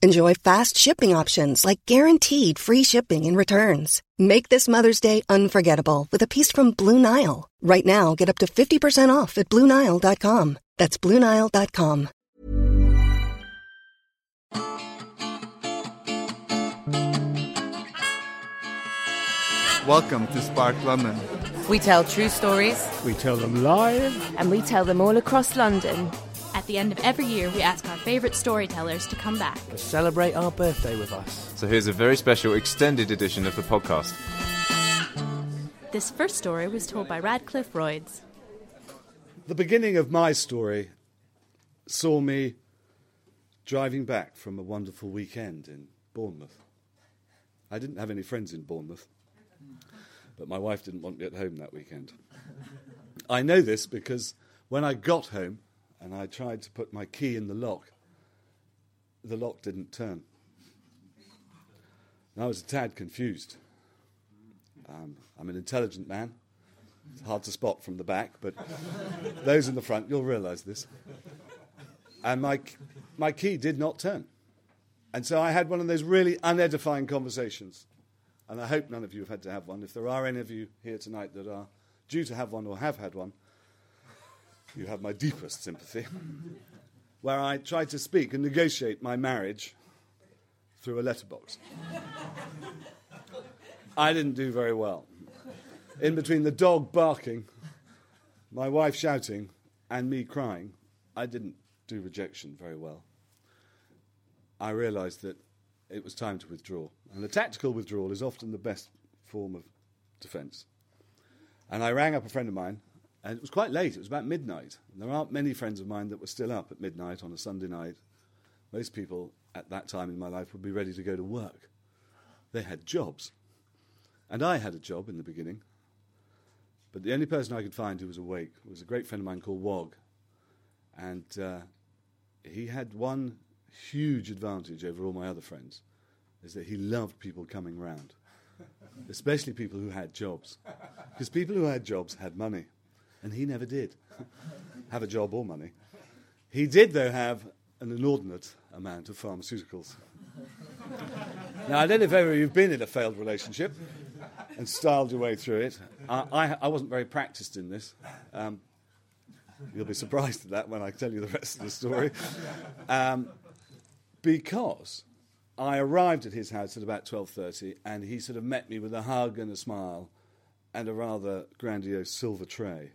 Enjoy fast shipping options like guaranteed free shipping and returns. Make this Mother's Day unforgettable with a piece from Blue Nile. Right now, get up to 50% off at BlueNile.com. That's BlueNile.com. Welcome to Spark London. We tell true stories. We tell them live. And we tell them all across London. At the end of every year, we ask our favourite storytellers to come back. To celebrate our birthday with us. So here's a very special extended edition of the podcast. This first story was told by Radcliffe Royds. The beginning of my story saw me driving back from a wonderful weekend in Bournemouth. I didn't have any friends in Bournemouth, but my wife didn't want me at home that weekend. I know this because when I got home and I tried to put my key in the lock, the lock didn't turn. And I was a tad confused. Um, I'm an intelligent man. It's hard to spot from the back, but those in the front, you'll realize this. And my, my key did not turn. And so I had one of those really unedifying conversations. And I hope none of you have had to have one. If there are any of you here tonight that are due to have one or have had one, you have my deepest sympathy. Where I tried to speak and negotiate my marriage through a letterbox. I didn't do very well. In between the dog barking, my wife shouting, and me crying, I didn't do rejection very well. I realized that it was time to withdraw. And a tactical withdrawal is often the best form of defense. And I rang up a friend of mine, and it was quite late. It was about midnight. And there aren't many friends of mine that were still up at midnight on a Sunday night. Most people at that time in my life would be ready to go to work. They had jobs. And I had a job in the beginning. But the only person I could find who was awake was a great friend of mine called Wog. And uh, he had one huge advantage over all my other friends, is that he loved people coming round, especially people who had jobs. Because people who had jobs had money, and he never did have a job or money. He did, though, have an inordinate amount of pharmaceuticals. now, I don't know if ever you've been in a failed relationship and styled your way through it. I, I, I wasn't very practiced in this. Um, you'll be surprised at that when I tell you the rest of the story. Um, because I arrived at his house at about 12:30 and he sort of met me with a hug and a smile and a rather grandiose silver tray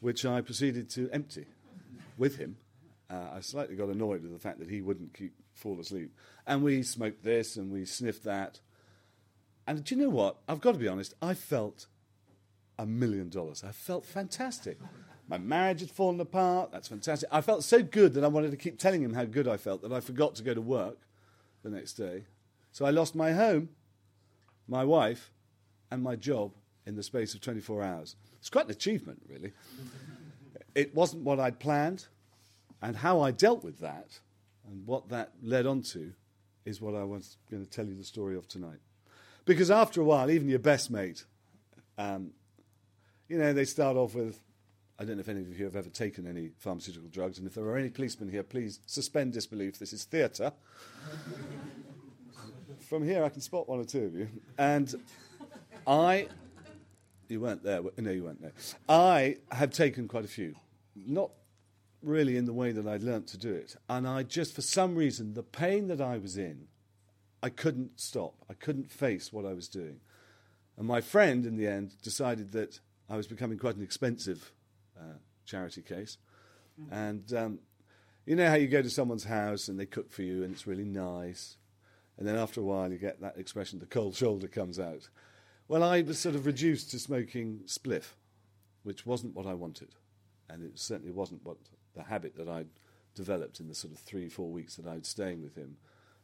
which I proceeded to empty with him. Uh, I slightly got annoyed with the fact that he wouldn't keep fall asleep. And we smoked this and we sniffed that. And do you know what? I've got to be honest, I felt a million dollars. I felt fantastic. My marriage had fallen apart. That's fantastic. I felt so good that I wanted to keep telling him how good I felt that I forgot to go to work the next day. So I lost my home, my wife, and my job in the space of 24 hours. It's quite an achievement, really. it wasn't what I'd planned, and how I dealt with that and what that led on to is what I was going to tell you the story of tonight. Because after a while, even your best mate, um, you know, they start off with I don't know if any of you have ever taken any pharmaceutical drugs, and if there are any policemen here, please suspend disbelief. This is theatre. From here, I can spot one or two of you. And I, you weren't there. No, you weren't there. I have taken quite a few. Not really in the way that I'd learnt to do it. And I just, for some reason, the pain that I was in, I couldn't stop. I couldn't face what I was doing. And my friend, in the end, decided that I was becoming quite an expensive uh, charity case. And um, You know how you go to someone's house and they cook for you and it's really nice, and then after a while you get that expression, the cold shoulder comes out. Well, I was sort of reduced to smoking spliff, which wasn't what I wanted, and it certainly wasn't what the habit that I'd developed in the sort of three, four weeks that I was staying with him,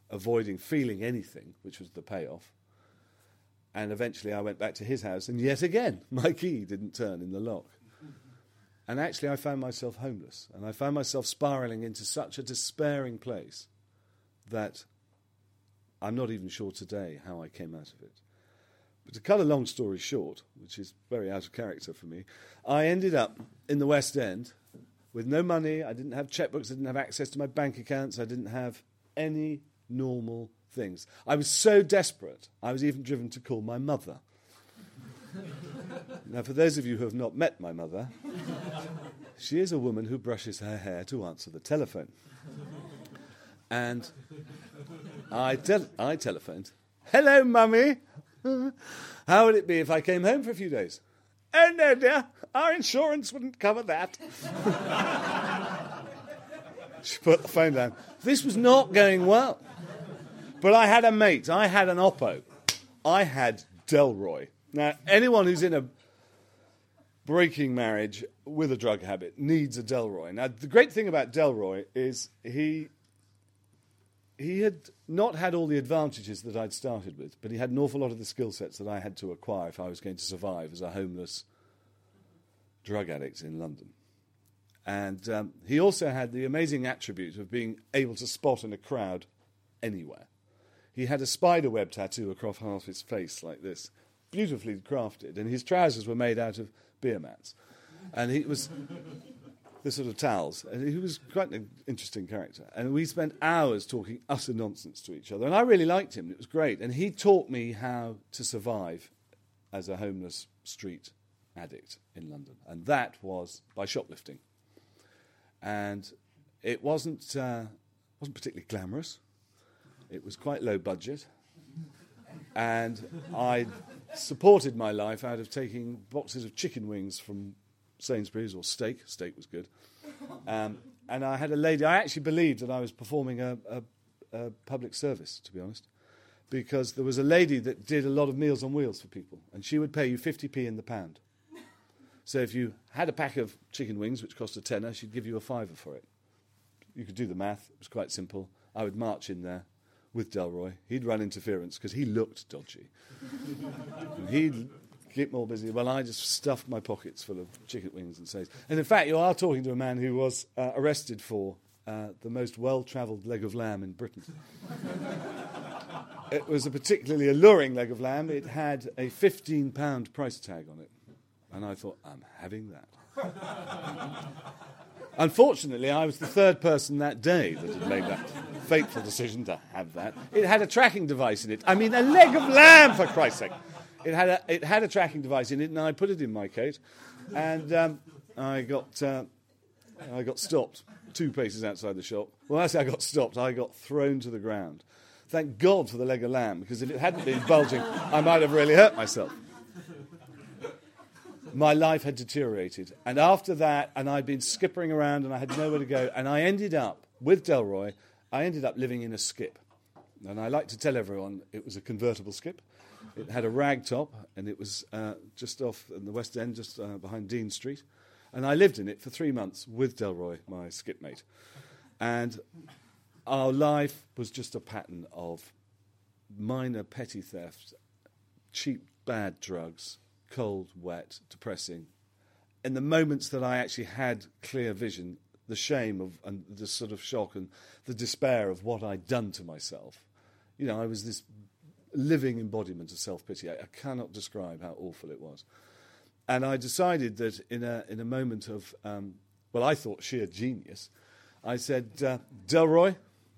avoiding feeling anything, which was the payoff. And eventually I went back to his house, and yet again, my key didn't turn in the lock. And actually, I found myself homeless, and I found myself spiraling into such a despairing place that I'm not even sure today how I came out of it. But to cut a long story short, which is very out of character for me, I ended up in the West End with no money. I didn't have checkbooks. I didn't have access to my bank accounts. I didn't have any normal things. I was so desperate, I was even driven to call my mother. now, for those of you who have not met my mother, she is a woman who brushes her hair to answer the telephone. And I, tel- I telephoned, Hello, mummy. How would it be if I came home for a few days? Oh, no, dear. Our insurance wouldn't cover that. she put the phone down. This was not going well. But I had a mate. I had an oppo. I had Delroy. Now, anyone who's in a breaking marriage with a drug habit needs a Delroy. Now, the great thing about Delroy is he he had not had all the advantages that I'd started with, but he had an awful lot of the skill sets that I had to acquire if I was going to survive as a homeless drug addict in London. And um, he also had the amazing attribute of being able to spot in a crowd anywhere. He had a spider web tattoo across half his face like this, beautifully crafted, and his trousers were made out of beer mats. And he was the sort of towels. And he was quite an interesting character. And we spent hours talking utter nonsense to each other. And I really liked him. It was great. And he taught me how to survive as a homeless street addict in London. And that was by shoplifting. And it wasn't, uh, wasn't particularly glamorous. It was quite low budget. And I supported my life out of taking boxes of chicken wings from Sainsbury's or steak. Steak was good. Um, and I had a lady, I actually believed that I was performing a, a, a, public service, to be honest, because there was a lady that did a lot of Meals on Wheels for people, and she would pay you 50p in the pound. So if you had a pack of chicken wings, which cost a tenner, she'd give you a fiver for it. You could do the math, it was quite simple. I would march in there with Delroy. He'd run interference because he looked dodgy. he'd keep more busy. Well, I just stuffed my pockets full of chicken wings and says. And in fact, you are talking to a man who was uh, arrested for uh, the most well travelled leg of lamb in Britain. it was a particularly alluring leg of lamb. It had a £15 price tag on it. And I thought, I'm having that. Unfortunately, I was the third person that day that had made that fateful decision to have that. It had a tracking device in it. I mean, a leg of lamb, for Christ's sake. It had a, it had a tracking device in it, and I put it in my coat, and um, I got uh, I got stopped two paces outside the shop. Well, say I got stopped. I got thrown to the ground. Thank God for the leg of lamb, because if it hadn't been bulging, I might have really hurt myself. My life had deteriorated, and after that, and I'd been skippering around, and I had nowhere to go, and I ended up with Delroy. I ended up living in a skip, and I like to tell everyone it was a convertible skip. It had a rag top, and it was uh, just off in the West End, just uh, behind Dean Street. And I lived in it for three months with Delroy, my skipmate. And our life was just a pattern of minor petty theft, cheap, bad drugs, cold, wet, depressing. In the moments that I actually had clear vision, the shame of and the sort of shock and the despair of what I'd done to myself. You know, I was this living embodiment of self pity. I, I, cannot describe how awful it was. And I decided that in a, in a moment of, um, well, I thought sheer genius, I said, uh, Delroy,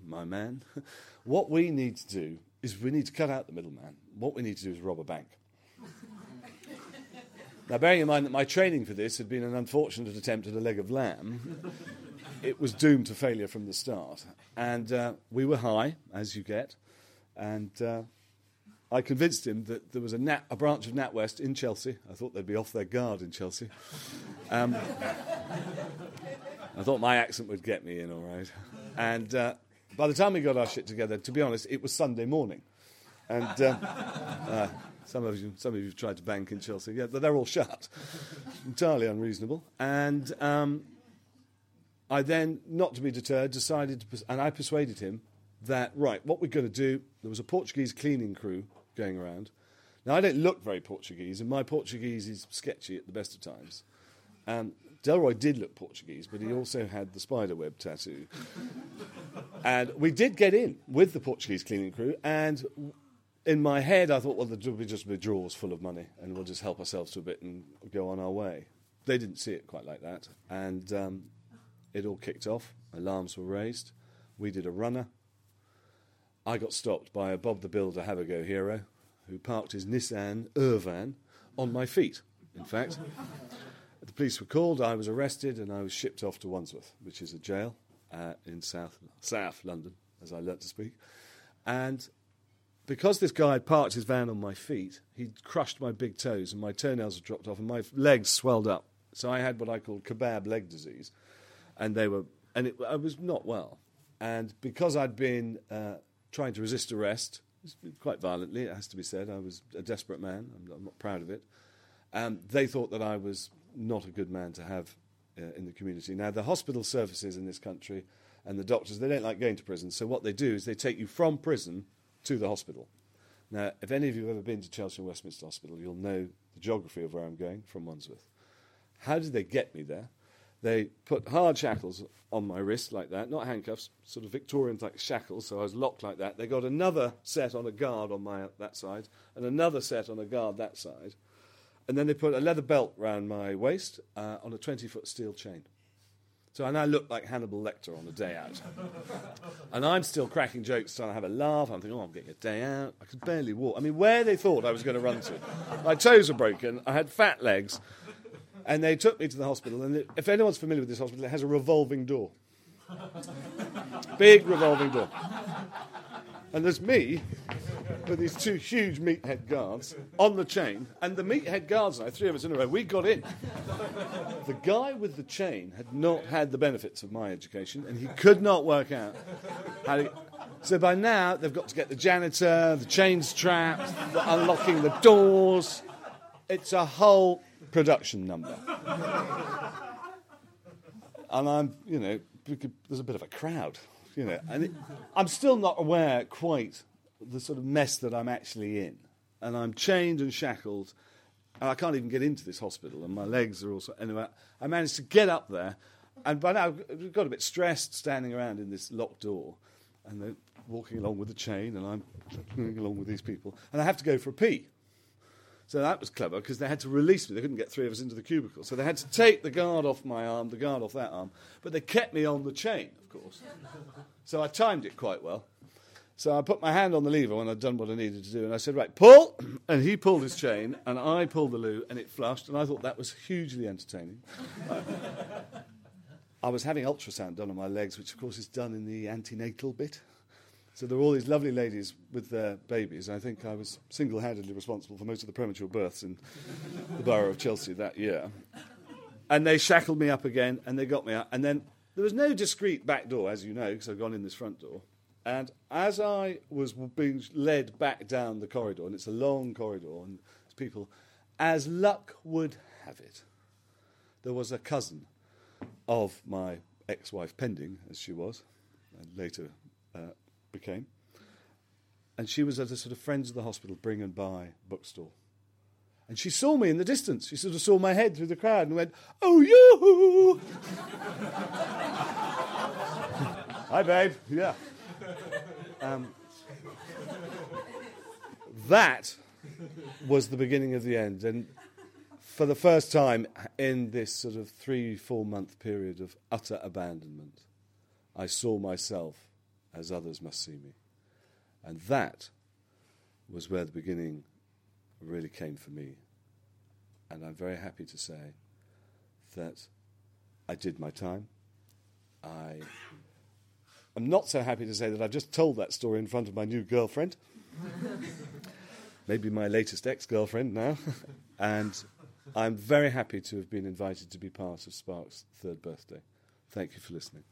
my man, what we need to do is we need to cut out the middleman. What we need to do is rob a bank. now, bearing in mind that my training for this had been an unfortunate attempt at a leg of lamb, it was doomed to failure from the start. And uh, we were high, as you get, and uh, I convinced him that there was a, Nat, a branch of NatWest in Chelsea. I thought they'd be off their guard in Chelsea. Um, I thought my accent would get me in all right. And uh, by the time we got our shit together, to be honest, it was Sunday morning. And uh, uh, some of you, some of you have tried to bank in Chelsea, yeah, they're all shut. Entirely unreasonable. And um, I then, not to be deterred, decided to, pers- and I persuaded him that right, what we're going to do. There was a Portuguese cleaning crew going around. Now I don't look very Portuguese, and my Portuguese is sketchy at the best of times. Um, Delroy did look Portuguese, but he also had the spider web tattoo. and we did get in with the Portuguese cleaning crew, and in my head, I thought, well, there'll be just be drawers full of money, and we'll just help ourselves to a bit and go on our way. They didn't see it quite like that, and um, it all kicked off. Alarms were raised. We did a runner. I got stopped by a Bob the Builder have a go hero who parked his Nissan Urvan on my feet, in fact. the police were called, I was arrested, and I was shipped off to Wandsworth, which is a jail uh, in South, South London, as I learnt to speak. And because this guy had parked his van on my feet, he'd crushed my big toes and my toenails had dropped off and my legs swelled up. So I had what I called kebab leg disease. And they were, and it, I was not well. And because I'd been uh, trying to resist arrest, quite violently, it has to be said, I was a desperate man. I'm, I'm not proud of it. Um, they thought that I was not a good man to have uh, in the community. Now, the hospital services in this country and the doctors, they don't like going to prison. So what they do is they take you from prison to the hospital. Now, if any of you have ever been to Chelsea and Westminster Hospital, you'll know the geography of where I'm going from Wandsworth. How did they get me there? They put hard shackles on my wrist like that, not handcuffs, sort of Victorian like shackles, so I was locked like that. They got another set on a guard on my that side, and another set on a guard that side, and then they put a leather belt round my waist uh, on a 20 foot steel chain. So I now look like Hannibal Lecter on a day out. and I'm still cracking jokes, trying to have a laugh. I'm thinking, oh, I'm getting a day out. I could barely walk. I mean, where they thought I was going to run to. My toes were broken. I had fat legs. And they took me to the hospital. And if anyone's familiar with this hospital, it has a revolving door. Big revolving door. And there's me with these two huge meathead guards on the chain. And the meathead guards and I, three of us in a row, we got in. The guy with the chain had not had the benefits of my education, and he could not work out how to. So by now, they've got to get the janitor, the chains trapped, the unlocking the doors. It's a whole production number. And I'm, you know, there's a bit of a crowd, you know, and it, I'm still not aware quite the sort of mess that I'm actually in. And I'm chained and shackled, and I can't even get into this hospital, and my legs are also. Anyway, I managed to get up there, and by now I've got a bit stressed standing around in this locked door, and they're walking along with the chain, and I'm going along with these people, and I have to go for a pee. So that was clever because they had to release me. They couldn't get three of us into the cubicle. So they had to take the guard off my arm, the guard off that arm, but they kept me on the chain, of course. So I timed it quite well. So I put my hand on the lever when I'd done what I needed to do, and I said, Right, pull! And he pulled his chain, and I pulled the loo, and it flushed, and I thought that was hugely entertaining. I was having ultrasound done on my legs, which of course is done in the antenatal bit. So there were all these lovely ladies with their babies. I think I was single handedly responsible for most of the premature births in the borough of Chelsea that year. And they shackled me up again and they got me out. And then there was no discreet back door, as you know, because I've gone in this front door. And as I was being led back down the corridor, and it's a long corridor, and there's people, as luck would have it, there was a cousin of my ex wife, pending as she was, and later uh, became. And she was at a sort of Friends of the Hospital bring and buy bookstore. And she saw me in the distance. She sort of saw my head through the crowd and went, Oh, you! Hi, babe. Yeah. Um, that was the beginning of the end. And for the first time in this sort of three, four month period of utter abandonment, I saw myself as others must see me. And that was where the beginning really came for me. And I'm very happy to say that I did my time. I am not so happy to say that I've just told that story in front of my new girlfriend. maybe my latest ex girlfriend now. and I'm very happy to have been invited to be part of Spark's third birthday. Thank you for listening.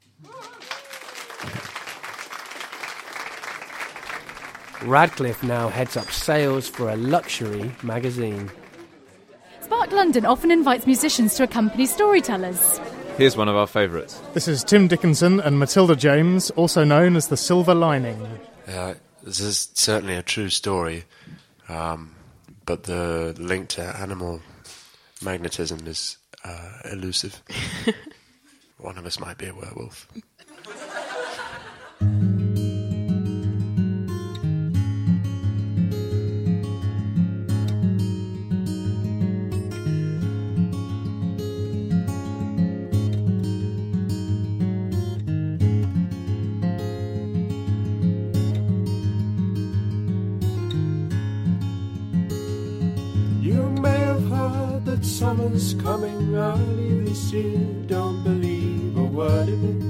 Radcliffe now heads up sales for a luxury magazine. Spark London often invites musicians to accompany storytellers. Here's one of our favourites. This is Tim Dickinson and Matilda James, also known as the Silver Lining. Uh, this is certainly a true story, um, but the link to animal magnetism is uh, elusive. one of us might be a werewolf. Summer's coming early this year. Don't believe a word of it.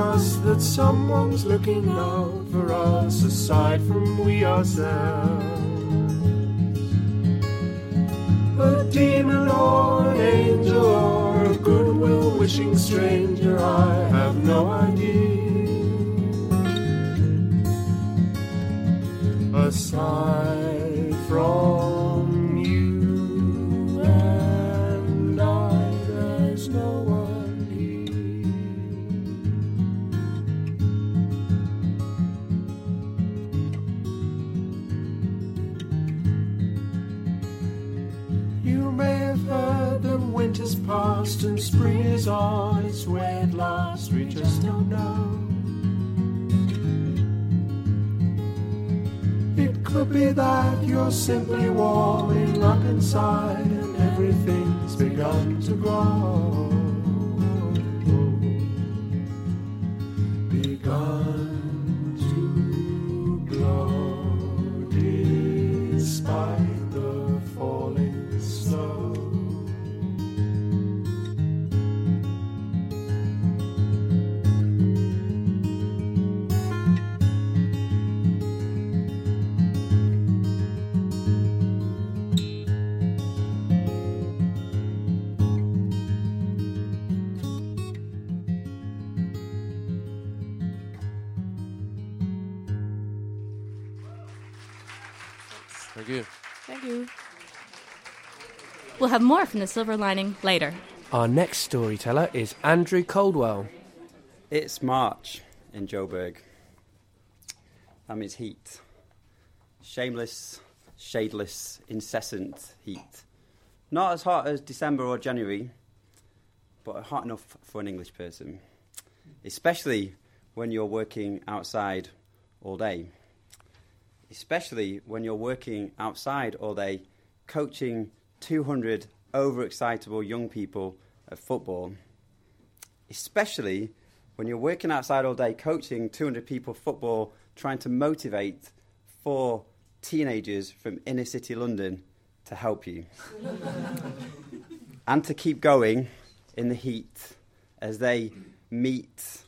Trust that someone's looking out for us aside from we ourselves. A demon or an angel or a goodwill wishing stranger, I have no idea. Aside from past and spring is on its way at last. We just don't know. It could be that you're simply warming up inside and everything's begun to grow. Have more from the silver lining later. Our next storyteller is Andrew Coldwell. It's March in Joburg. That means heat. Shameless, shadeless, incessant heat. Not as hot as December or January, but hot enough for an English person. Especially when you're working outside all day. Especially when you're working outside all day, coaching 200 overexcitable young people at football. Especially when you're working outside all day, coaching 200 people football, trying to motivate four teenagers from inner city London to help you. and to keep going in the heat as they meet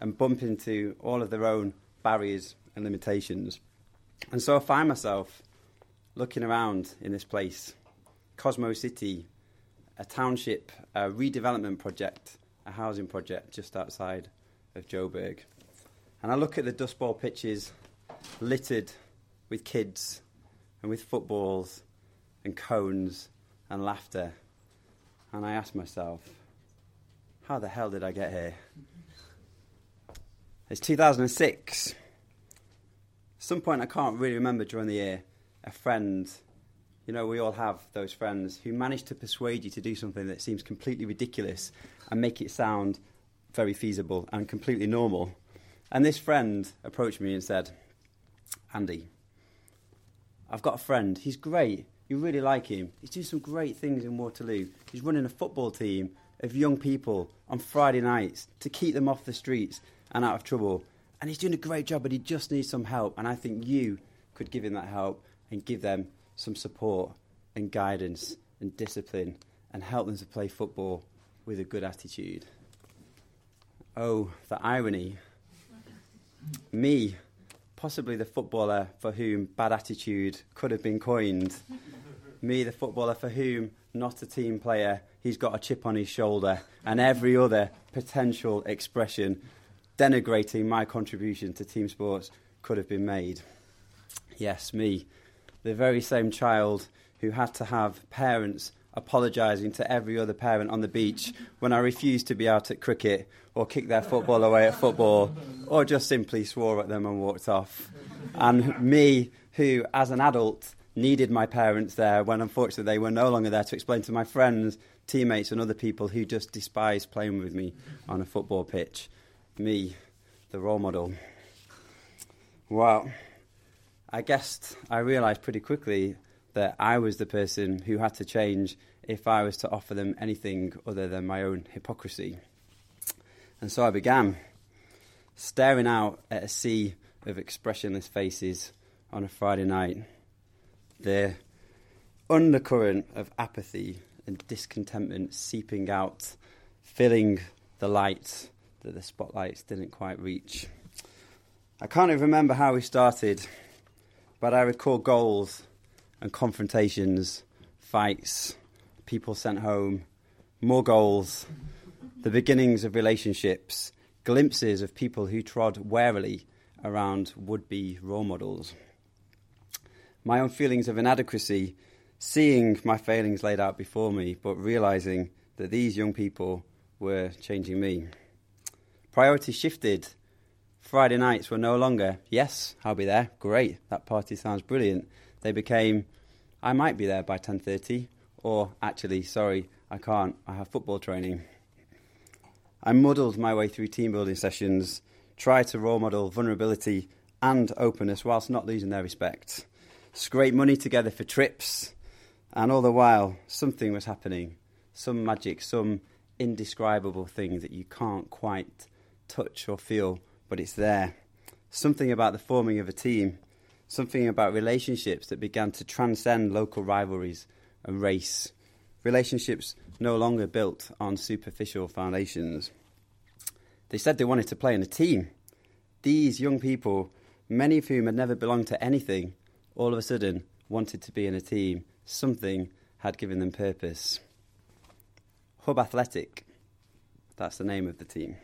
and bump into all of their own barriers and limitations. And so I find myself looking around in this place Cosmo City, a township, a redevelopment project, a housing project just outside of Joburg. And I look at the dust ball pitches littered with kids and with footballs and cones and laughter. And I ask myself, how the hell did I get here? It's 2006. some point I can't really remember during the year, a friend, you know, we all have those friends who manage to persuade you to do something that seems completely ridiculous and make it sound very feasible and completely normal. And this friend approached me and said, Andy, I've got a friend. He's great. You really like him. He's doing some great things in Waterloo. He's running a football team of young people on Friday nights to keep them off the streets and out of trouble. And he's doing a great job, but he just needs some help. And I think you could give him that help and give them some support and guidance and discipline and help them to play football with a good attitude. Oh, the irony. Me, possibly the footballer for whom bad attitude could have been coined. Me, the footballer for whom not a team player, he's got a chip on his shoulder, and every other potential expression denigrating my contribution to team sports could have been made. Yes, me, the very same child who had to have parents apologising to every other parent on the beach when I refused to be out at cricket or kicked their football away at football or just simply swore at them and walked off. And me, who as an adult needed my parents there when unfortunately they were no longer there to explain to my friends, teammates, and other people who just despised playing with me on a football pitch. Me, the role model. Well, I guessed I realised pretty quickly that I was the person who had to change if I was to offer them anything other than my own hypocrisy. And so I began staring out at a sea of expressionless faces on a Friday night. The undercurrent of apathy and discontentment seeping out, filling the light that the spotlights didn't quite reach. I can't even remember how we started, but I recall goals and confrontations, fights, people sent home, more goals, the beginnings of relationships, glimpses of people who trod warily around would be role models. My own feelings of inadequacy, seeing my failings laid out before me, but realizing that these young people were changing me. Priorities shifted. Friday nights were no longer, yes, I'll be there, great, that party sounds brilliant. They became, I might be there by 10.30, or actually, sorry, I can't, I have football training. I muddled my way through team building sessions, tried to role model vulnerability and openness whilst not losing their respect. Scrape money together for trips, and all the while, something was happening. Some magic, some indescribable thing that you can't quite touch or feel, but it's there. Something about the forming of a team, something about relationships that began to transcend local rivalries and race. Relationships no longer built on superficial foundations. They said they wanted to play in a team. These young people, many of whom had never belonged to anything, all of a sudden wanted to be in a team. Something had given them purpose. Hub Athletic, that's the name of the team.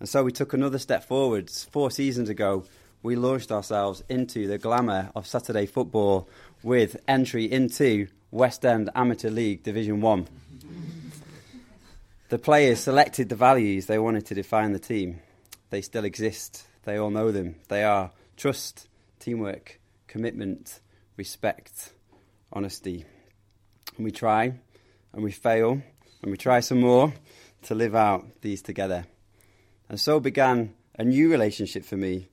And so we took another step forwards. Four seasons ago, we launched ourselves into the glamour of Saturday football with entry into West End Amateur League Division 1. The players selected the values they wanted to define the team. They still exist. They all know them. They are trust, teamwork, commitment, respect, honesty. And we try and we fail and we try some more to live out these together. And so began a new relationship for me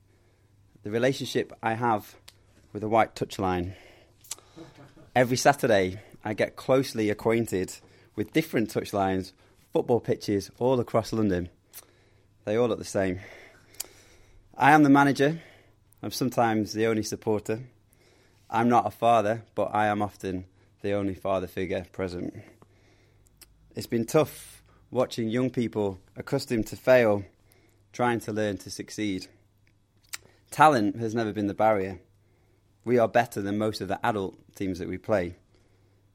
the relationship I have with the white touchline. Every Saturday, I get closely acquainted with different touchlines, football pitches all across London. They all look the same. I am the manager. I'm sometimes the only supporter. I'm not a father, but I am often the only father figure present. It's been tough watching young people accustomed to fail, trying to learn to succeed. Talent has never been the barrier. We are better than most of the adult teams that we play.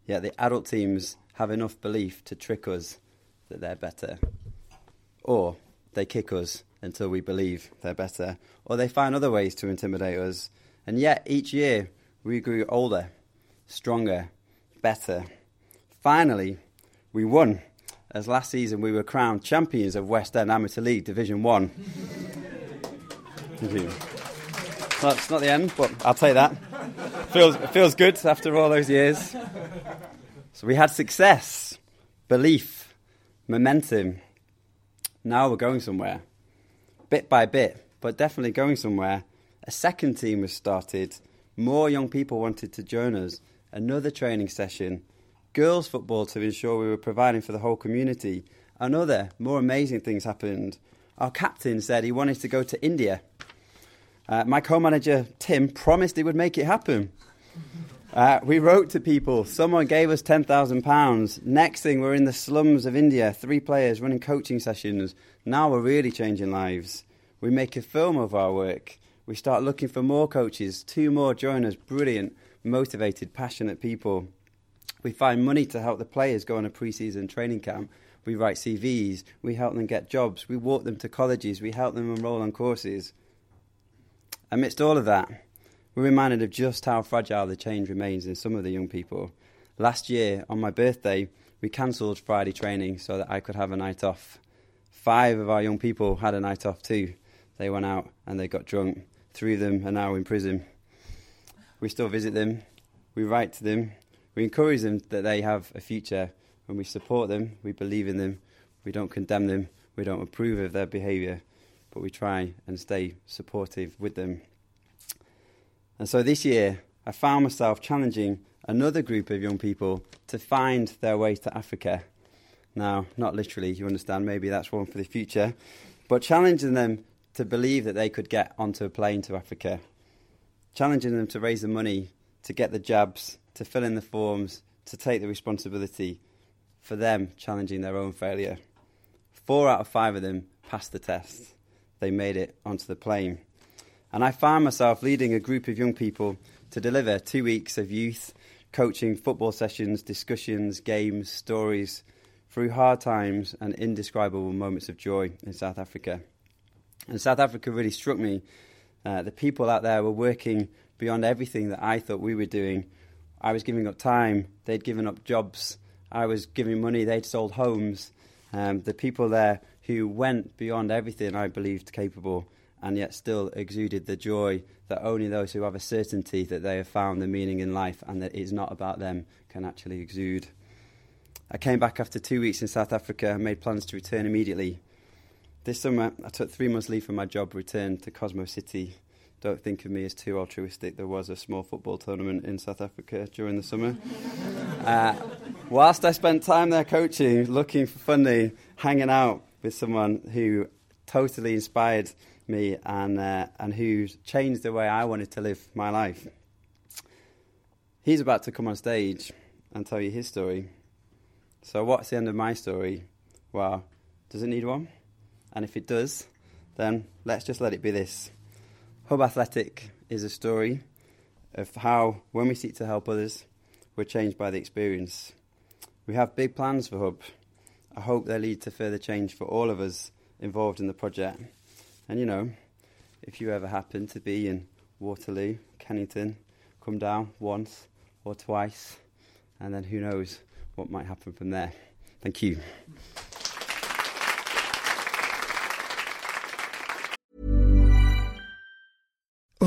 Yet the adult teams have enough belief to trick us that they're better. Or they kick us until we believe they're better. Or they find other ways to intimidate us. And yet each year we grew older, stronger, better. Finally, we won. As last season we were crowned champions of West End Amateur League Division 1. Thank you. That's not the end, but I'll take that. Feels, feels good after all those years. So we had success, belief, momentum. Now we're going somewhere, bit by bit, but definitely going somewhere. A second team was started. More young people wanted to join us. Another training session. Girls' football to ensure we were providing for the whole community. Another, more amazing things happened. Our captain said he wanted to go to India. Uh, my co manager, Tim, promised he would make it happen. Uh, we wrote to people. Someone gave us £10,000. Next thing, we're in the slums of India, three players running coaching sessions. Now we're really changing lives. We make a film of our work. We start looking for more coaches, two more join us. Brilliant, motivated, passionate people. We find money to help the players go on a pre season training camp. We write CVs. We help them get jobs. We walk them to colleges. We help them enroll on courses. Amidst all of that, we're reminded of just how fragile the change remains in some of the young people. Last year, on my birthday, we cancelled Friday training so that I could have a night off. Five of our young people had a night off too. They went out and they got drunk. Three of them are now in prison. We still visit them, we write to them, we encourage them that they have a future, and we support them, we believe in them, we don't condemn them, we don't approve of their behaviour, but we try and stay supportive with them. And so this year, I found myself challenging another group of young people to find their way to Africa. Now, not literally, you understand, maybe that's one for the future, but challenging them to believe that they could get onto a plane to Africa, challenging them to raise the money, to get the jabs, to fill in the forms, to take the responsibility for them challenging their own failure. Four out of five of them passed the test. They made it onto the plane. And I found myself leading a group of young people to deliver two weeks of youth coaching, football sessions, discussions, games, stories through hard times and indescribable moments of joy in South Africa. And South Africa really struck me. Uh, the people out there were working beyond everything that I thought we were doing. I was giving up time, they'd given up jobs, I was giving money, they'd sold homes. Um, the people there who went beyond everything I believed capable and yet still exuded the joy that only those who have a certainty that they have found the meaning in life and that it's not about them can actually exude. I came back after two weeks in South Africa and made plans to return immediately. This summer, I took three months leave from my job, returned to Cosmo City. Don't think of me as too altruistic. There was a small football tournament in South Africa during the summer. uh, whilst I spent time there coaching, looking for funding, hanging out with someone who totally inspired me and, uh, and who's changed the way I wanted to live my life. He's about to come on stage and tell you his story. So, what's the end of my story? Well, does it need one? And if it does, then let's just let it be this. Hub Athletic is a story of how, when we seek to help others, we're changed by the experience. We have big plans for Hub. I hope they lead to further change for all of us involved in the project. And you know, if you ever happen to be in Waterloo, Kennington, come down once or twice, and then who knows what might happen from there. Thank you.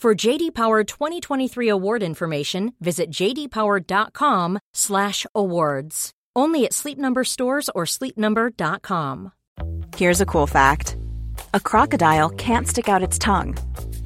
For JD Power 2023 award information, visit jdpower.com/awards. Only at Sleep Number stores or sleepnumber.com. Here's a cool fact: a crocodile can't stick out its tongue.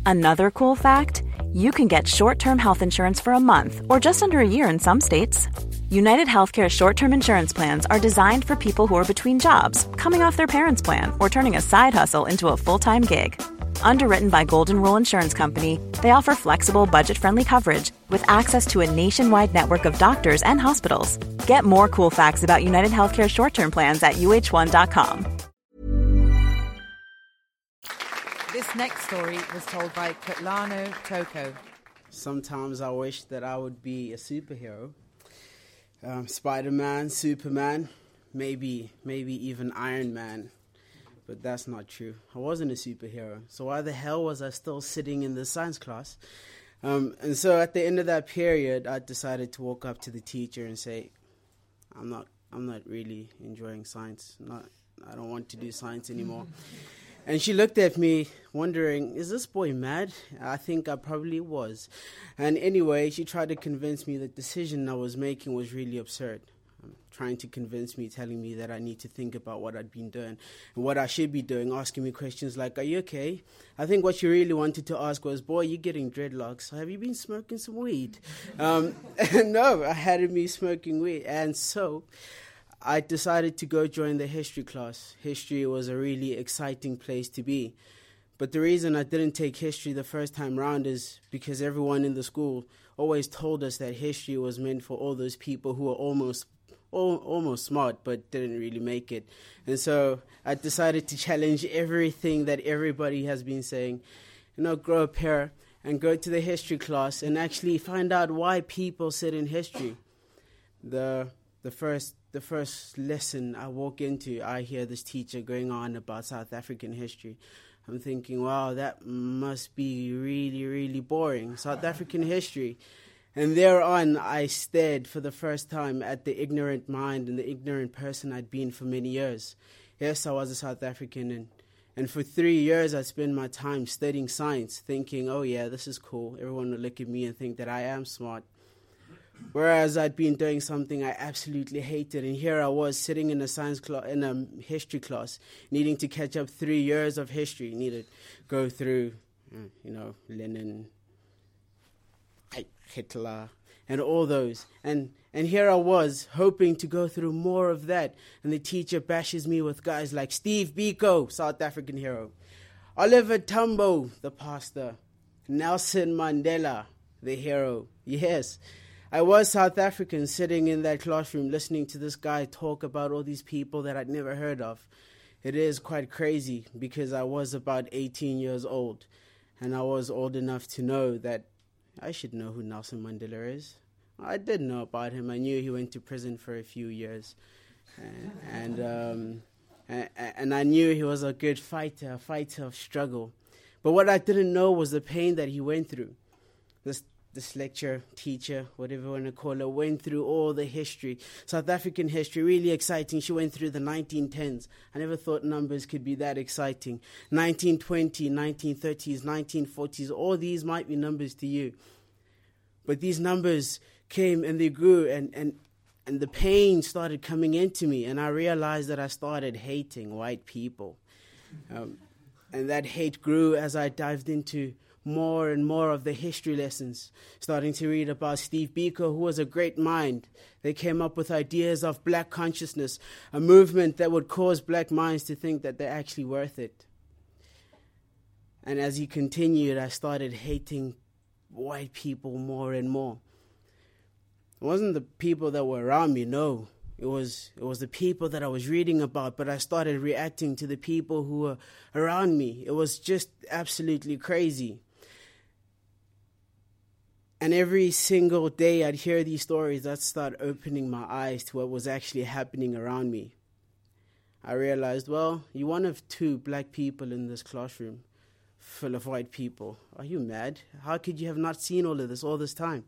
Another cool fact: you can get short-term health insurance for a month or just under a year in some states. United Healthcare short-term insurance plans are designed for people who are between jobs, coming off their parents' plan, or turning a side hustle into a full-time gig. Underwritten by Golden Rule Insurance Company, they offer flexible, budget friendly coverage with access to a nationwide network of doctors and hospitals. Get more cool facts about United Healthcare short term plans at uh1.com. This next story was told by Kutlano Toko. Sometimes I wish that I would be a superhero. Um, Spider Man, Superman, maybe, maybe even Iron Man but that's not true. I wasn't a superhero. So why the hell was I still sitting in the science class? Um, and so at the end of that period, I decided to walk up to the teacher and say, "I'm not, I'm not really enjoying science. Not, I don't want to do science anymore." and she looked at me, wondering, "Is this boy mad?" I think I probably was. And anyway, she tried to convince me the decision I was making was really absurd trying to convince me, telling me that I need to think about what I'd been doing and what I should be doing, asking me questions like, Are you okay? I think what she really wanted to ask was, Boy, you're getting dreadlocks. Have you been smoking some weed? um, no, I hadn't been smoking weed. And so I decided to go join the history class. History was a really exciting place to be. But the reason I didn't take history the first time round is because everyone in the school always told us that history was meant for all those people who were almost almost smart, but didn't really make it. And so I decided to challenge everything that everybody has been saying. You know, grow a pair and go to the history class and actually find out why people sit in history. The the first the first lesson I walk into, I hear this teacher going on about South African history. I'm thinking, wow, that must be really, really boring. South African history. And thereon, I stared for the first time at the ignorant mind and the ignorant person I'd been for many years. Yes, I was a South African, and, and for three years, I spent my time studying science, thinking, oh, yeah, this is cool. Everyone will look at me and think that I am smart. Whereas I'd been doing something I absolutely hated, and here I was sitting in a science class, in a history class, needing to catch up three years of history, needed go through, mm, you know, Lenin, Hitler, and all those. And and here I was hoping to go through more of that, and the teacher bashes me with guys like Steve Biko, South African hero, Oliver Tambo, the pastor, Nelson Mandela, the hero. Yes. I was South African sitting in that classroom listening to this guy talk about all these people that I'd never heard of. It is quite crazy because I was about 18 years old and I was old enough to know that I should know who Nelson Mandela is. I did know about him. I knew he went to prison for a few years, and and, um, and, and I knew he was a good fighter, a fighter of struggle. But what I didn't know was the pain that he went through. This this lecture, teacher, whatever you want to call her, went through all the history, South African history, really exciting. She went through the 1910s. I never thought numbers could be that exciting. 1920, 1930s, 1940s, all these might be numbers to you. But these numbers came and they grew, and, and, and the pain started coming into me, and I realized that I started hating white people. Um, and that hate grew as I dived into more and more of the history lessons, starting to read about Steve Biko, who was a great mind. They came up with ideas of black consciousness, a movement that would cause black minds to think that they're actually worth it. And as he continued, I started hating white people more and more. It wasn't the people that were around me, no. It was it was the people that I was reading about, but I started reacting to the people who were around me. It was just absolutely crazy. And every single day I'd hear these stories that start opening my eyes to what was actually happening around me. I realized, well, you're one of two black people in this classroom full of white people. Are you mad? How could you have not seen all of this all this time?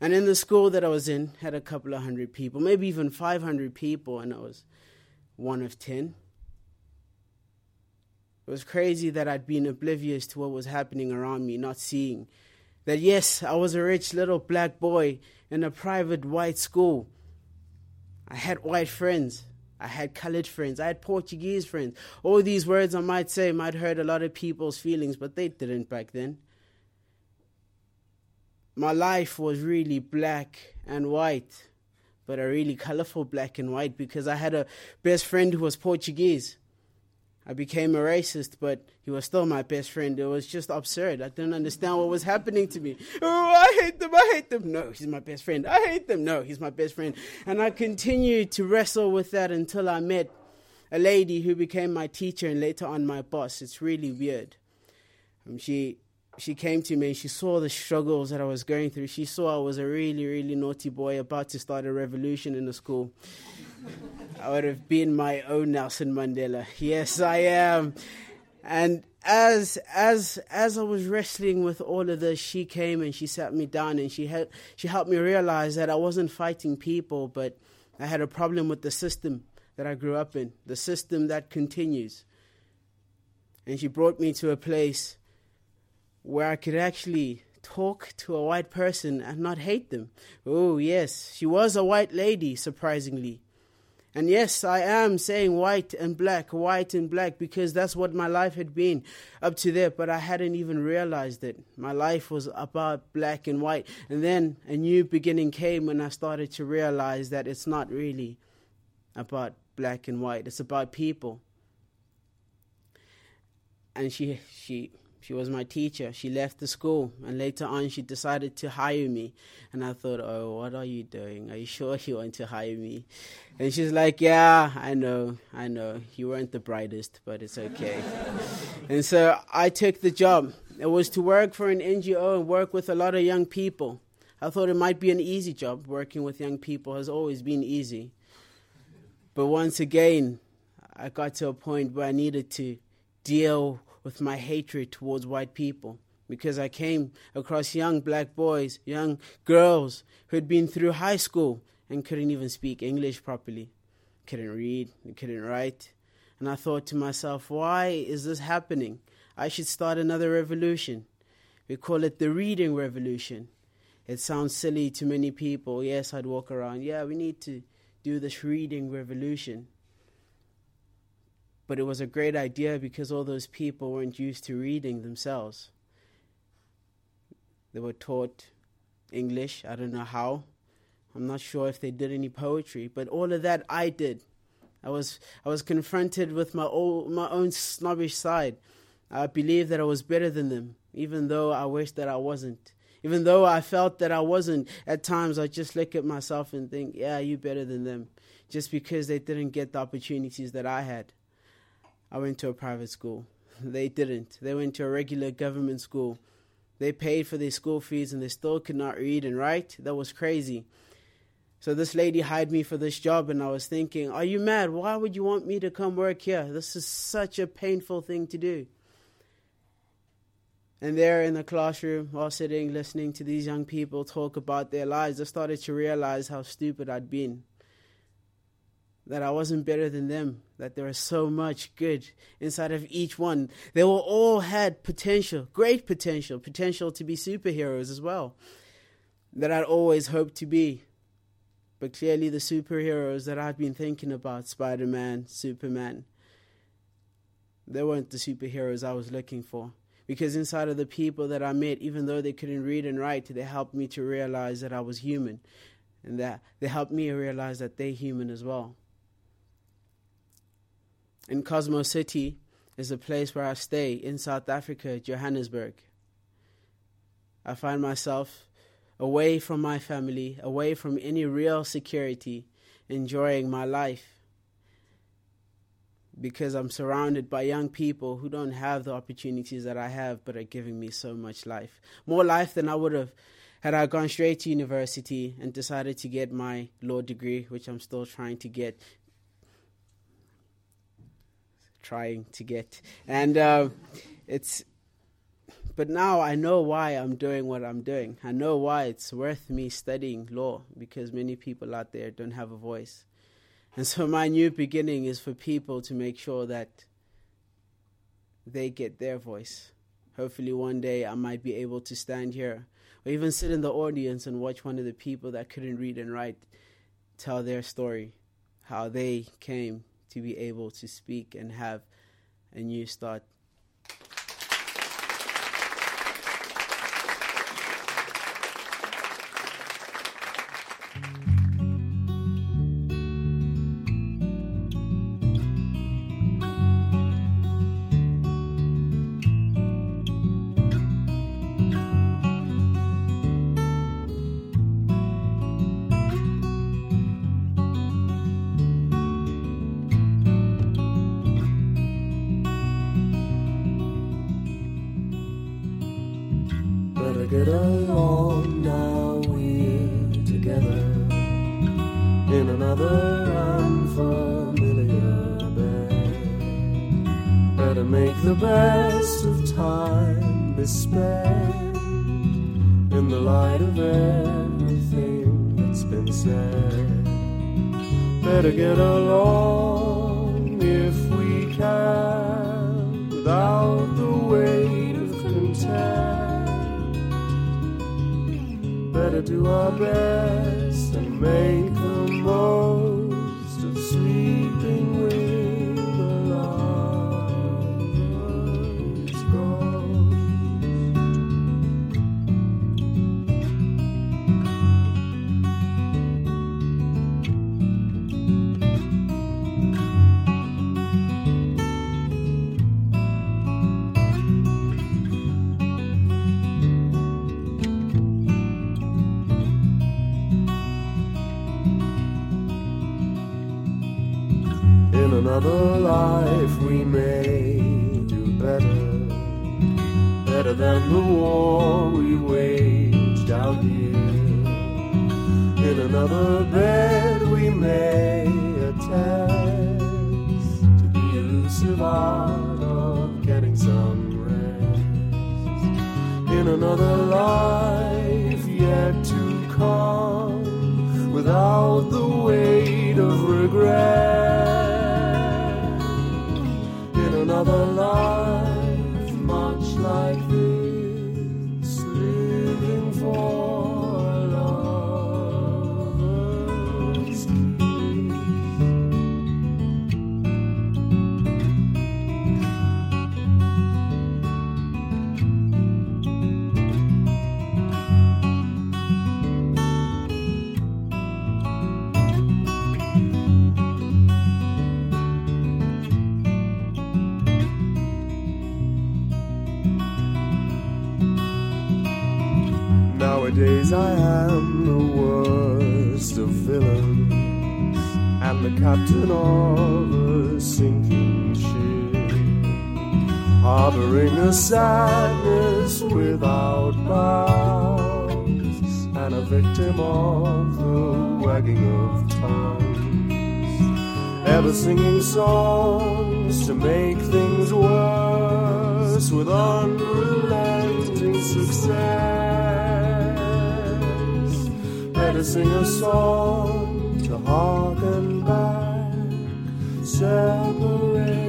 And in the school that I was in, had a couple of hundred people, maybe even 500 people, and I was one of 10. It was crazy that I'd been oblivious to what was happening around me, not seeing that, yes, I was a rich little black boy in a private white school. I had white friends. I had colored friends. I had Portuguese friends. All these words I might say might hurt a lot of people's feelings, but they didn't back then. My life was really black and white, but a really colorful black and white because I had a best friend who was Portuguese. I became a racist, but he was still my best friend. It was just absurd. I didn't understand what was happening to me. Oh, I hate them. I hate them. No, he's my best friend. I hate them. No, he's my best friend. And I continued to wrestle with that until I met a lady who became my teacher and later on my boss. It's really weird. Um, she she came to me and she saw the struggles that I was going through. She saw I was a really, really naughty boy about to start a revolution in the school. I would have been my own Nelson Mandela. Yes, I am. And as as as I was wrestling with all of this, she came and she sat me down and she had she helped me realize that I wasn't fighting people, but I had a problem with the system that I grew up in, the system that continues. And she brought me to a place where I could actually talk to a white person and not hate them. Oh, yes, she was a white lady, surprisingly. And yes, I am saying white and black, white and black, because that's what my life had been up to there, but I hadn't even realized it. My life was about black and white. And then a new beginning came when I started to realize that it's not really about black and white, it's about people. And she, she, she was my teacher. She left the school, and later on, she decided to hire me. And I thought, oh, what are you doing? Are you sure you want to hire me? And she's like, yeah, I know, I know. You weren't the brightest, but it's okay. and so I took the job. It was to work for an NGO and work with a lot of young people. I thought it might be an easy job. Working with young people has always been easy. But once again, I got to a point where I needed to deal with my hatred towards white people because I came across young black boys, young girls who had been through high school and couldn't even speak English properly, couldn't read, couldn't write. And I thought to myself, why is this happening? I should start another revolution. We call it the reading revolution. It sounds silly to many people. Yes, I'd walk around, yeah, we need to do this reading revolution. But it was a great idea because all those people weren't used to reading themselves. They were taught English, I don't know how. I'm not sure if they did any poetry, but all of that I did. I was I was confronted with my old, my own snobbish side. I believed that I was better than them, even though I wished that I wasn't. Even though I felt that I wasn't, at times I just look at myself and think, yeah, you're better than them, just because they didn't get the opportunities that I had. I went to a private school. They didn't. They went to a regular government school. They paid for their school fees and they still could not read and write. That was crazy. So this lady hired me for this job, and I was thinking, Are you mad? Why would you want me to come work here? This is such a painful thing to do. And there in the classroom, while sitting listening to these young people talk about their lives, I started to realize how stupid I'd been that I wasn't better than them, that there was so much good inside of each one. They all, all had potential, great potential, potential to be superheroes as well, that I'd always hoped to be. But clearly, the superheroes that I'd been thinking about Spider Man, Superman they weren't the superheroes I was looking for. Because inside of the people that I met, even though they couldn't read and write, they helped me to realize that I was human. And that they helped me realize that they're human as well in Cosmo City is a place where I stay in South Africa, Johannesburg. I find myself away from my family, away from any real security, enjoying my life because I'm surrounded by young people who don't have the opportunities that I have but are giving me so much life. More life than I would have had I gone straight to university and decided to get my law degree, which I'm still trying to get, trying to get, and uh, it's. But now I know why I'm doing what I'm doing. I know why it's worth me studying law because many people out there don't have a voice. And so my new beginning is for people to make sure that they get their voice. Hopefully, one day I might be able to stand here or even sit in the audience and watch one of the people that couldn't read and write tell their story, how they came to be able to speak and have a new start. Another life we may do better, better than the war we waged out here. In another bed we may attest to the elusive art of getting some rest. In another life yet to come, without the weight of regret another life, captain of a sinking ship, harboring a sadness without bounds and a victim of the wagging of tongues, ever singing songs to make things worse with unrelenting success. Better sing a song to harken back, separate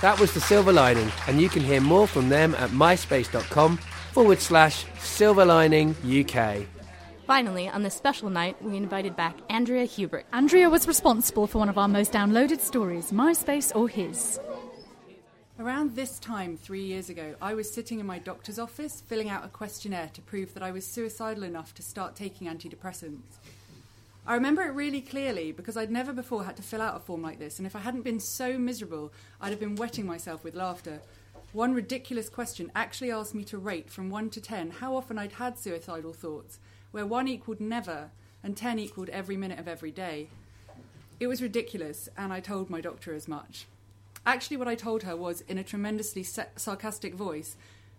That was The Silver Lining, and you can hear more from them at myspace.com forward slash Silver Lining UK. Finally, on this special night, we invited back Andrea Hubert. Andrea was responsible for one of our most downloaded stories, MySpace or His. Around this time, three years ago, I was sitting in my doctor's office filling out a questionnaire to prove that I was suicidal enough to start taking antidepressants. I remember it really clearly because I'd never before had to fill out a form like this, and if I hadn't been so miserable, I'd have been wetting myself with laughter. One ridiculous question actually asked me to rate from 1 to 10 how often I'd had suicidal thoughts, where 1 equaled never and 10 equaled every minute of every day. It was ridiculous, and I told my doctor as much. Actually, what I told her was, in a tremendously sa- sarcastic voice,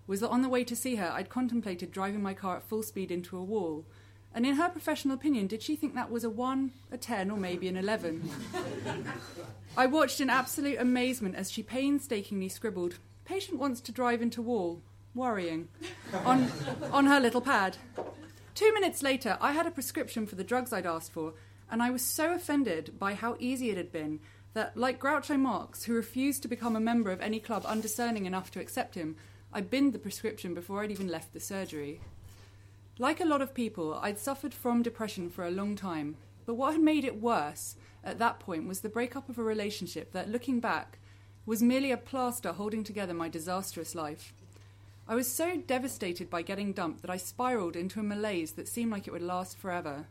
was that on the way to see her, I'd contemplated driving my car at full speed into a wall. And in her professional opinion, did she think that was a 1, a 10, or maybe an 11? I watched in absolute amazement as she painstakingly scribbled, Patient wants to drive into wall, worrying, on, on her little pad. Two minutes later, I had a prescription for the drugs I'd asked for, and I was so offended by how easy it had been that, like Groucho Marx, who refused to become a member of any club undiscerning enough to accept him, I binned the prescription before I'd even left the surgery. Like a lot of people, I'd suffered from depression for a long time, but what had made it worse at that point was the breakup of a relationship that, looking back, was merely a plaster holding together my disastrous life. I was so devastated by getting dumped that I spiraled into a malaise that seemed like it would last forever.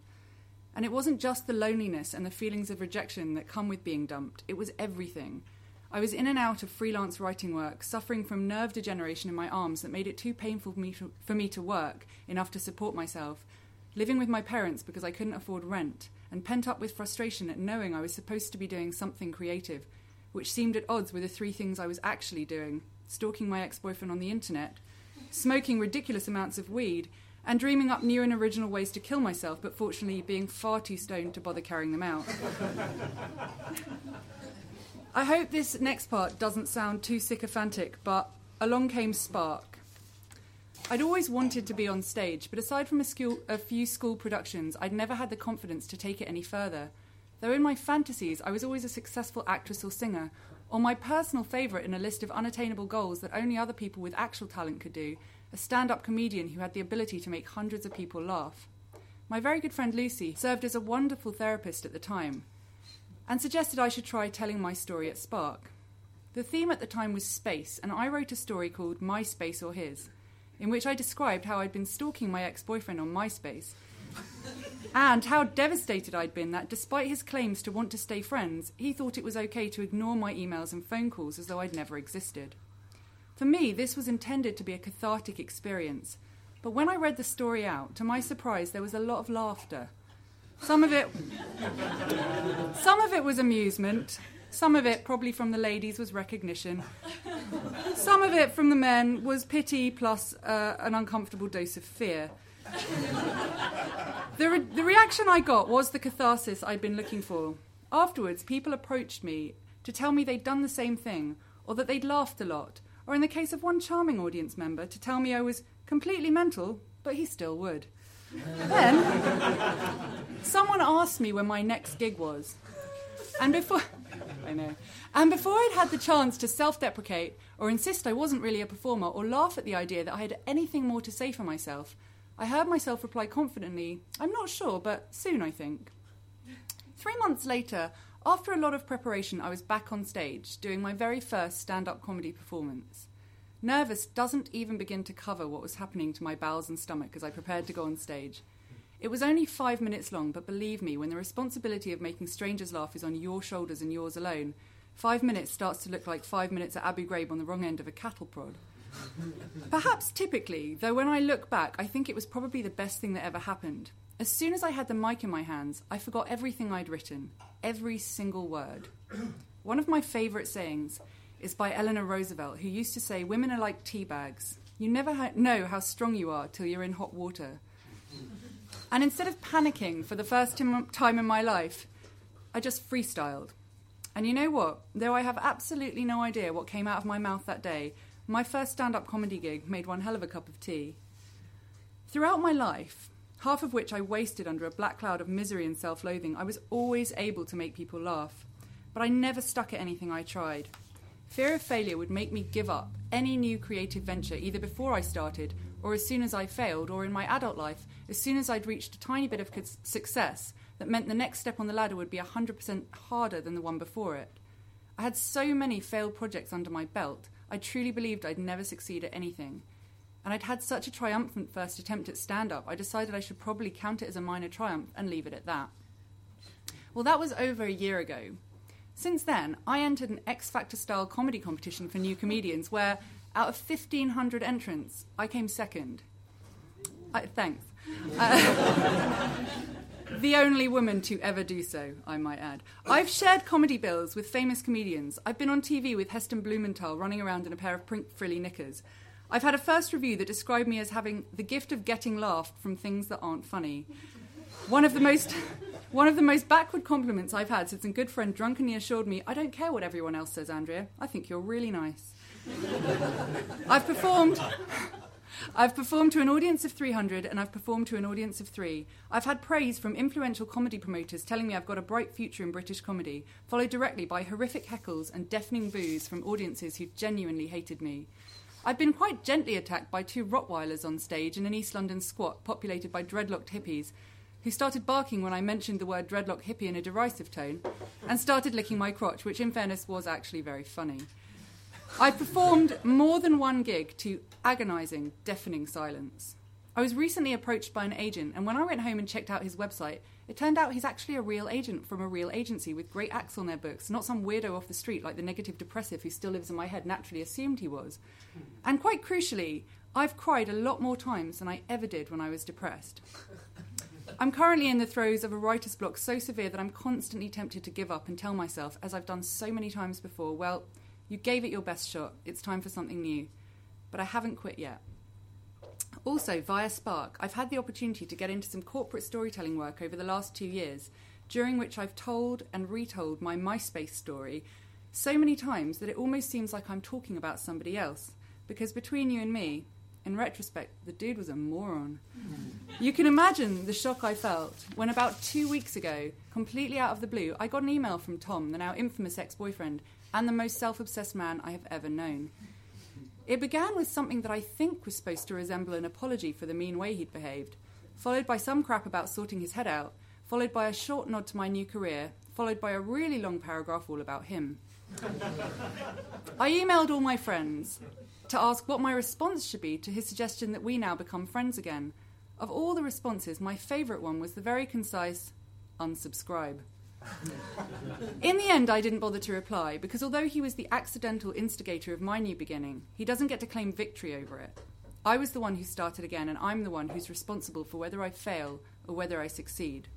And it wasn't just the loneliness and the feelings of rejection that come with being dumped, it was everything. I was in and out of freelance writing work, suffering from nerve degeneration in my arms that made it too painful for me to, for me to work enough to support myself, living with my parents because I couldn't afford rent, and pent up with frustration at knowing I was supposed to be doing something creative, which seemed at odds with the three things I was actually doing stalking my ex boyfriend on the internet, smoking ridiculous amounts of weed, and dreaming up new and original ways to kill myself, but fortunately being far too stoned to bother carrying them out. I hope this next part doesn't sound too sycophantic, but along came Spark. I'd always wanted to be on stage, but aside from a, school, a few school productions, I'd never had the confidence to take it any further. Though in my fantasies, I was always a successful actress or singer, or my personal favourite in a list of unattainable goals that only other people with actual talent could do a stand up comedian who had the ability to make hundreds of people laugh. My very good friend Lucy served as a wonderful therapist at the time and suggested I should try telling my story at Spark. The theme at the time was space, and I wrote a story called My Space or His, in which I described how I'd been stalking my ex boyfriend on MySpace, and how devastated I'd been that despite his claims to want to stay friends, he thought it was okay to ignore my emails and phone calls as though I'd never existed. For me, this was intended to be a cathartic experience, but when I read the story out, to my surprise, there was a lot of laughter. Some of it some of it was amusement, some of it probably from the ladies was recognition. Some of it from the men was pity plus uh, an uncomfortable dose of fear. The, re- the reaction I got was the catharsis I'd been looking for. Afterwards, people approached me to tell me they'd done the same thing, or that they'd laughed a lot, or in the case of one charming audience member, to tell me I was completely mental, but he still would. Then, someone asked me when my next gig was. And before. I know. And before I'd had the chance to self deprecate, or insist I wasn't really a performer, or laugh at the idea that I had anything more to say for myself, I heard myself reply confidently, I'm not sure, but soon, I think. Three months later, after a lot of preparation, I was back on stage doing my very first stand up comedy performance. Nervous doesn't even begin to cover what was happening to my bowels and stomach as I prepared to go on stage. It was only five minutes long, but believe me, when the responsibility of making strangers laugh is on your shoulders and yours alone, five minutes starts to look like five minutes at Abu Ghraib on the wrong end of a cattle prod. Perhaps typically, though when I look back, I think it was probably the best thing that ever happened. As soon as I had the mic in my hands, I forgot everything I'd written, every single word. One of my favourite sayings is by Eleanor Roosevelt, who used to say, Women are like tea bags. You never ha- know how strong you are till you're in hot water. And instead of panicking for the first tim- time in my life, I just freestyled. And you know what? Though I have absolutely no idea what came out of my mouth that day, my first stand up comedy gig made one hell of a cup of tea. Throughout my life, half of which I wasted under a black cloud of misery and self loathing, I was always able to make people laugh. But I never stuck at anything I tried. Fear of failure would make me give up any new creative venture either before I started or as soon as I failed, or in my adult life, as soon as I'd reached a tiny bit of success that meant the next step on the ladder would be 100% harder than the one before it. I had so many failed projects under my belt, I truly believed I'd never succeed at anything. And I'd had such a triumphant first attempt at stand up, I decided I should probably count it as a minor triumph and leave it at that. Well, that was over a year ago. Since then, I entered an X Factor style comedy competition for new comedians where, out of 1,500 entrants, I came second. I, thanks. Uh, the only woman to ever do so, I might add. I've shared comedy bills with famous comedians. I've been on TV with Heston Blumenthal running around in a pair of print frilly knickers. I've had a first review that described me as having the gift of getting laughed from things that aren't funny. One of the most one of the most backward compliments I've had since a good friend drunkenly assured me, I don't care what everyone else says, Andrea. I think you're really nice. I've performed I've performed to an audience of 300 and I've performed to an audience of three. I've had praise from influential comedy promoters telling me I've got a bright future in British comedy, followed directly by horrific heckles and deafening boos from audiences who genuinely hated me. I've been quite gently attacked by two Rottweilers on stage in an East London squat populated by dreadlocked hippies who started barking when I mentioned the word dreadlock hippie in a derisive tone and started licking my crotch, which in fairness was actually very funny. I performed more than one gig to agonising, deafening silence. I was recently approached by an agent, and when I went home and checked out his website, it turned out he's actually a real agent from a real agency with great acts on their books, not some weirdo off the street like the negative depressive who still lives in my head naturally assumed he was. And quite crucially, I've cried a lot more times than I ever did when I was depressed. I'm currently in the throes of a writer's block so severe that I'm constantly tempted to give up and tell myself, as I've done so many times before, well, you gave it your best shot, it's time for something new. But I haven't quit yet. Also, via Spark, I've had the opportunity to get into some corporate storytelling work over the last two years, during which I've told and retold my MySpace story so many times that it almost seems like I'm talking about somebody else. Because between you and me, in retrospect, the dude was a moron. You can imagine the shock I felt when, about two weeks ago, completely out of the blue, I got an email from Tom, the now infamous ex boyfriend, and the most self obsessed man I have ever known. It began with something that I think was supposed to resemble an apology for the mean way he'd behaved, followed by some crap about sorting his head out, followed by a short nod to my new career, followed by a really long paragraph all about him. I emailed all my friends to ask what my response should be to his suggestion that we now become friends again. Of all the responses, my favourite one was the very concise unsubscribe. In the end, I didn't bother to reply because although he was the accidental instigator of my new beginning, he doesn't get to claim victory over it. I was the one who started again, and I'm the one who's responsible for whether I fail or whether I succeed.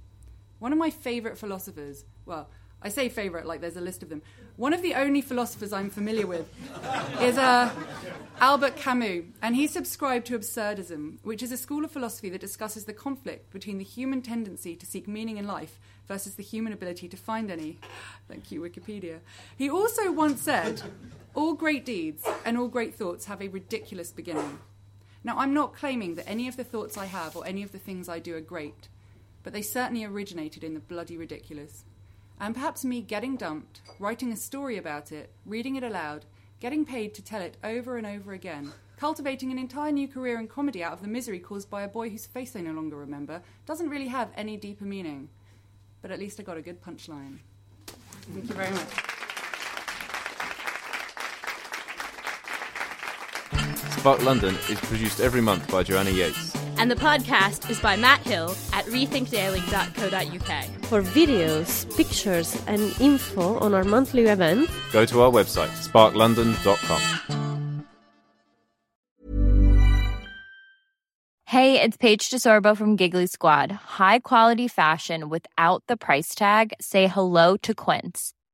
One of my favourite philosophers, well, I say favourite like there's a list of them. One of the only philosophers I'm familiar with is uh, Albert Camus, and he subscribed to absurdism, which is a school of philosophy that discusses the conflict between the human tendency to seek meaning in life versus the human ability to find any. Thank you, Wikipedia. He also once said, All great deeds and all great thoughts have a ridiculous beginning. Now, I'm not claiming that any of the thoughts I have or any of the things I do are great, but they certainly originated in the bloody ridiculous. And perhaps me getting dumped, writing a story about it, reading it aloud, getting paid to tell it over and over again, cultivating an entire new career in comedy out of the misery caused by a boy whose face they no longer remember, doesn't really have any deeper meaning but at least I got a good punchline. Thank you very much. Spark London is produced every month by Joanna Yates. And the podcast is by Matt Hill at rethinkdaily.co.uk. For videos, pictures, and info on our monthly event, Go to our website, sparklondon.com. Hey, it's Paige DeSorbo from Giggly Squad. High quality fashion without the price tag. Say hello to Quince.